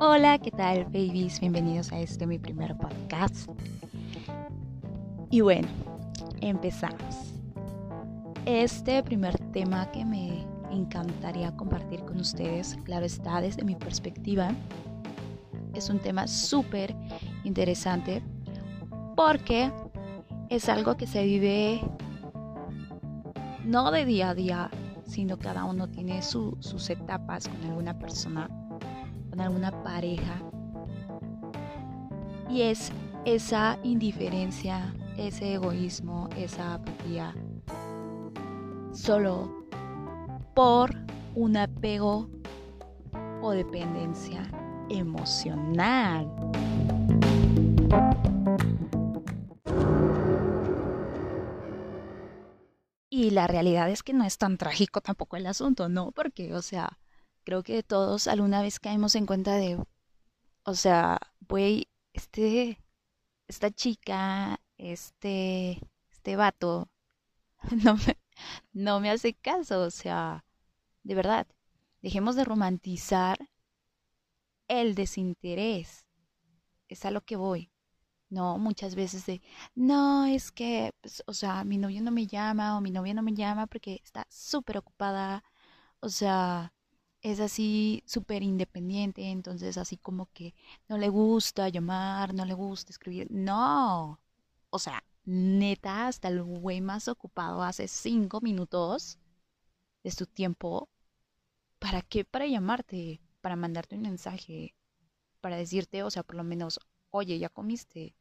Hola, ¿qué tal, babies? Bienvenidos a este mi primer podcast. Y bueno, empezamos. Este primer tema que me encantaría compartir con ustedes, claro está, desde mi perspectiva, es un tema súper interesante porque es algo que se vive no de día a día, sino cada uno tiene sus etapas con alguna persona alguna pareja. Y es esa indiferencia, ese egoísmo, esa apatía, solo por un apego o dependencia emocional. Y la realidad es que no es tan trágico tampoco el asunto, ¿no? Porque, o sea, creo que todos alguna vez caemos en cuenta de, o sea, güey, este, esta chica, este, este vato, no me, no me hace caso, o sea, de verdad, dejemos de romantizar el desinterés, es a lo que voy. No, muchas veces de, no, es que, pues, o sea, mi novio no me llama o mi novia no me llama porque está súper ocupada, o sea, es así súper independiente, entonces así como que no le gusta llamar, no le gusta escribir. No, o sea, neta, hasta el güey más ocupado hace cinco minutos de su tiempo. ¿Para qué? Para llamarte, para mandarte un mensaje, para decirte, o sea, por lo menos, oye, ya comiste.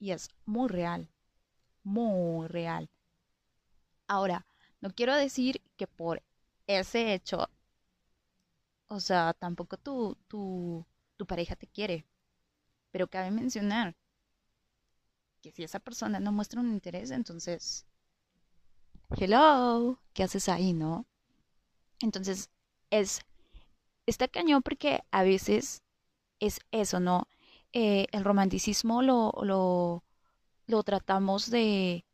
Y es muy real, muy real. Ahora, no quiero decir que por ese hecho o sea, tampoco tu, tu, tu pareja te quiere. Pero cabe mencionar que si esa persona no muestra un interés, entonces, hello, ¿qué haces ahí, no? Entonces, es, está cañón porque a veces es eso, ¿no? Eh, el romanticismo lo, lo, tratamos de,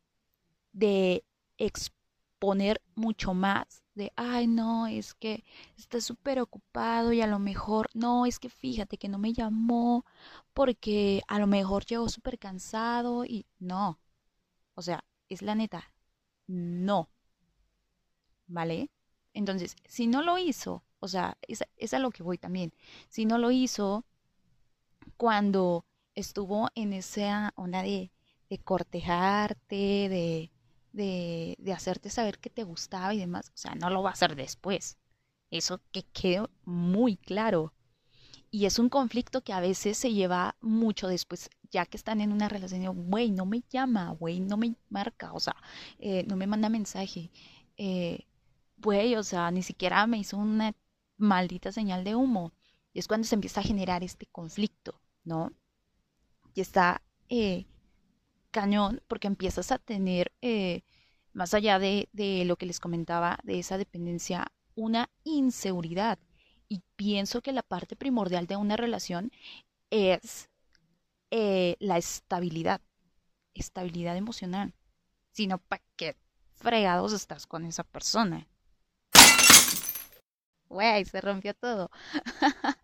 de exponer mucho más de, ay, no, es que está súper ocupado y a lo mejor, no, es que fíjate que no me llamó porque a lo mejor llegó súper cansado y no, o sea, es la neta, no, ¿vale? Entonces, si no lo hizo, o sea, es, es a lo que voy también, si no lo hizo cuando estuvo en esa onda de, de cortejarte, de de, hacerte saber que te gustaba y demás. O sea, no lo va a hacer después. Eso que quede muy claro. Y es un conflicto que a veces se lleva mucho después, ya que están en una relación, güey, no me llama, güey, no me marca, o sea, eh, no me manda mensaje. Eh, güey, o sea, ni siquiera me hizo una maldita señal de humo. Y es cuando se empieza a generar este conflicto, ¿no? Y está eh, cañón porque empiezas a tener, eh, más allá de, lo que les comentaba, de esa dependencia, una inseguridad. Y pienso que la parte primordial de una relación es eh, la estabilidad, estabilidad emocional. Sino para qué fregados estás con esa persona. Güey, se rompió todo.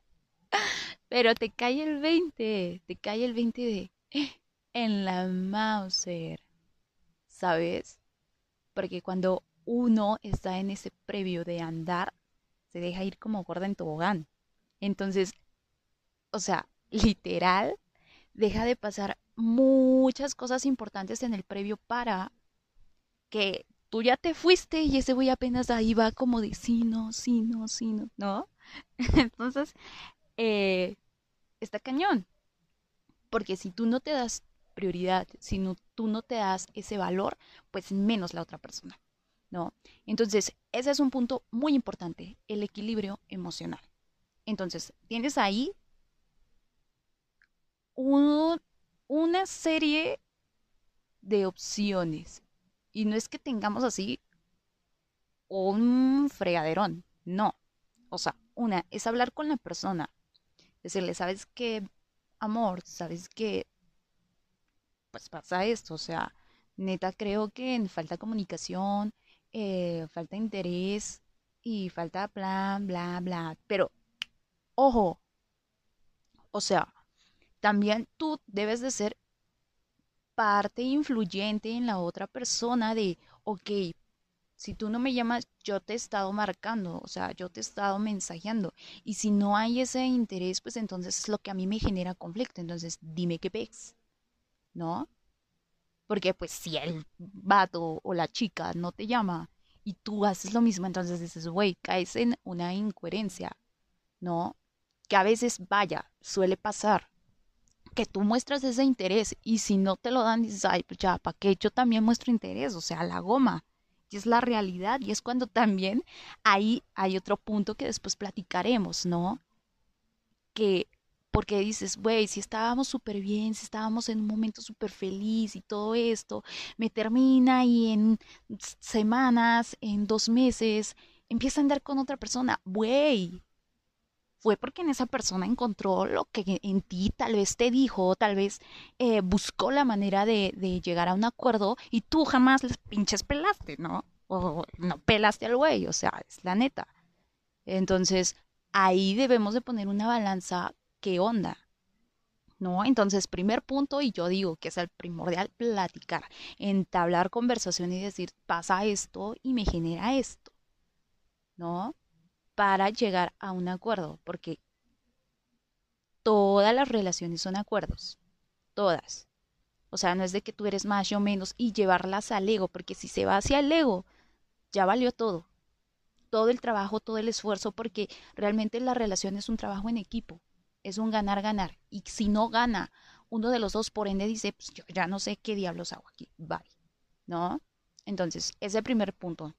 Pero te cae el 20, te cae el 20 de, en la Mauser, ¿sabes? Porque cuando uno está en ese previo de andar, se deja ir como gorda en tobogán. Entonces, o sea, literal, deja de pasar muchas cosas importantes en el previo para que tú ya te fuiste y ese güey apenas ahí va como de sí, no, sí, no, sí, no, ¿no? Entonces, eh, está cañón. Porque si tú no te das prioridad, si no, tú no te das ese valor, pues menos la otra persona, ¿no? Entonces, ese es un punto muy importante, el equilibrio emocional. Entonces, tienes ahí una serie de opciones. Y no es que tengamos así un fregaderón, no. O sea, una es hablar con la persona, Decirle, ¿sabes qué, amor? ¿Sabes qué? Pues pasa esto, o sea, neta creo que falta comunicación, eh, falta interés y falta plan, bla, bla. Pero, ojo, o sea, también tú debes de ser parte influyente en la otra persona de, ok, si tú no me llamas, yo te he estado marcando, o sea, yo te he estado mensajeando. Y si no hay ese interés, pues entonces es lo que a mí me genera conflicto. Entonces, dime qué ves, ¿no? Porque pues si el vato o la chica no te llama y tú haces lo mismo, entonces dices, güey, caes en una incoherencia, ¿no? Que a veces, vaya, suele pasar que tú muestras ese interés y si no te lo dan, dices, ay, pues ya, ¿para qué? Yo también muestro interés, o sea, la goma. Y es la realidad y es cuando también ahí hay otro punto que después platicaremos, ¿no? Que porque dices, güey, si estábamos súper bien, si estábamos en un momento súper feliz y todo esto, me termina y en semanas, en dos meses, empieza a andar con otra persona, güey, fue porque en esa persona encontró lo que en ti tal vez te dijo, tal vez eh, buscó la manera de, de, llegar a un acuerdo y tú jamás les pinches pelaste, ¿no? O no pelaste al güey, o sea, es la neta. Entonces, ahí debemos de poner una balanza, ¿qué onda? ¿No? Entonces, primer punto, y yo digo que es el primordial, platicar, entablar conversación y decir, pasa esto y me genera esto, ¿no? Para llegar a un acuerdo, porque todas las relaciones son acuerdos, todas. O sea, no es de que tú eres más, yo menos, y llevarlas al ego, porque si se va hacia el ego, ya valió todo. Todo el trabajo, todo el esfuerzo, porque realmente la relación es un trabajo en equipo, es un ganar-ganar. Y si no gana uno de los dos, por ende dice, pues yo ya no sé qué diablos hago aquí, bye. ¿No? Entonces, ese primer punto.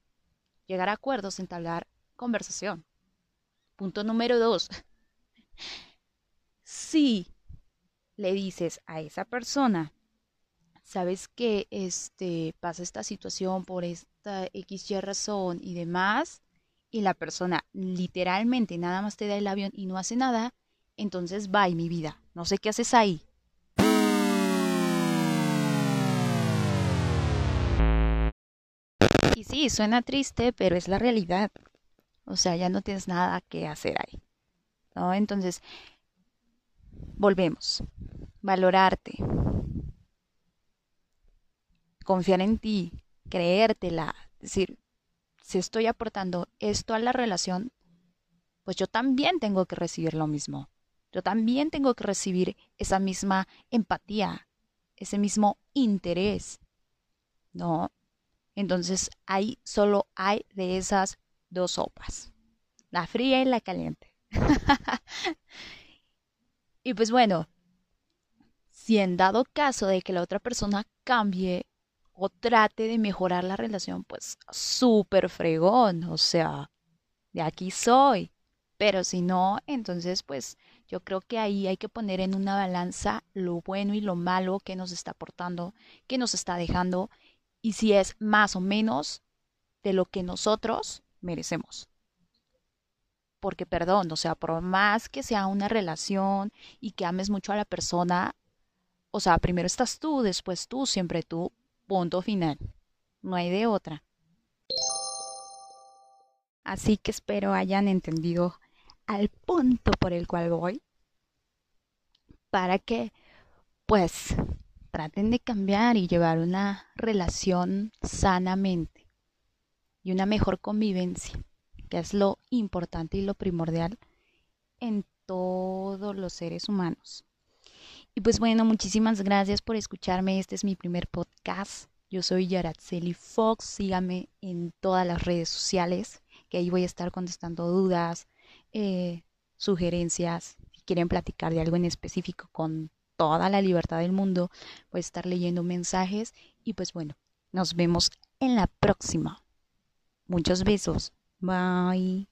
Llegar a acuerdos, entablar conversación. Punto número dos. Si le dices a esa persona, sabes que este pasa esta situación por esta XY razón y demás, y la persona literalmente nada más te da el avión y no hace nada, entonces bye mi vida. No sé qué haces ahí. Y sí, suena triste, pero es la realidad. O sea, ya no tienes nada que hacer ahí. ¿No? Entonces, volvemos. Valorarte. Confiar en ti. Creértela. Es decir, si estoy aportando esto a la relación, pues yo también tengo que recibir lo mismo. Yo también tengo que recibir esa misma empatía, ese mismo interés. ¿No? Entonces, ahí solo hay de esas dos sopas, la fría y la caliente. y pues bueno, si en dado caso de que la otra persona cambie o trate de mejorar la relación, pues súper fregón, o sea, de aquí soy. Pero si no, entonces pues yo creo que ahí hay que poner en una balanza lo bueno y lo malo que nos está aportando, que nos está dejando, y si es más o menos de lo que nosotros merecemos. Porque, perdón, o sea, por más que sea una relación y que ames mucho a la persona, o sea, primero estás tú, después tú, siempre tú, punto final. No hay de otra. Así que espero hayan entendido al punto por el cual voy para que pues traten de cambiar y llevar una relación sanamente y una mejor convivencia, que es lo importante y lo primordial en todos los seres humanos. Y pues bueno, muchísimas gracias por escucharme. Este es mi primer podcast. Yo soy Yaraceli Fox. Síganme en todas las redes sociales, que ahí voy a estar contestando dudas, eh, sugerencias. Si quieren platicar de algo en específico con toda la libertad del mundo, voy a estar leyendo mensajes. Y pues bueno, nos vemos en la próxima. Muchos besos. Bye.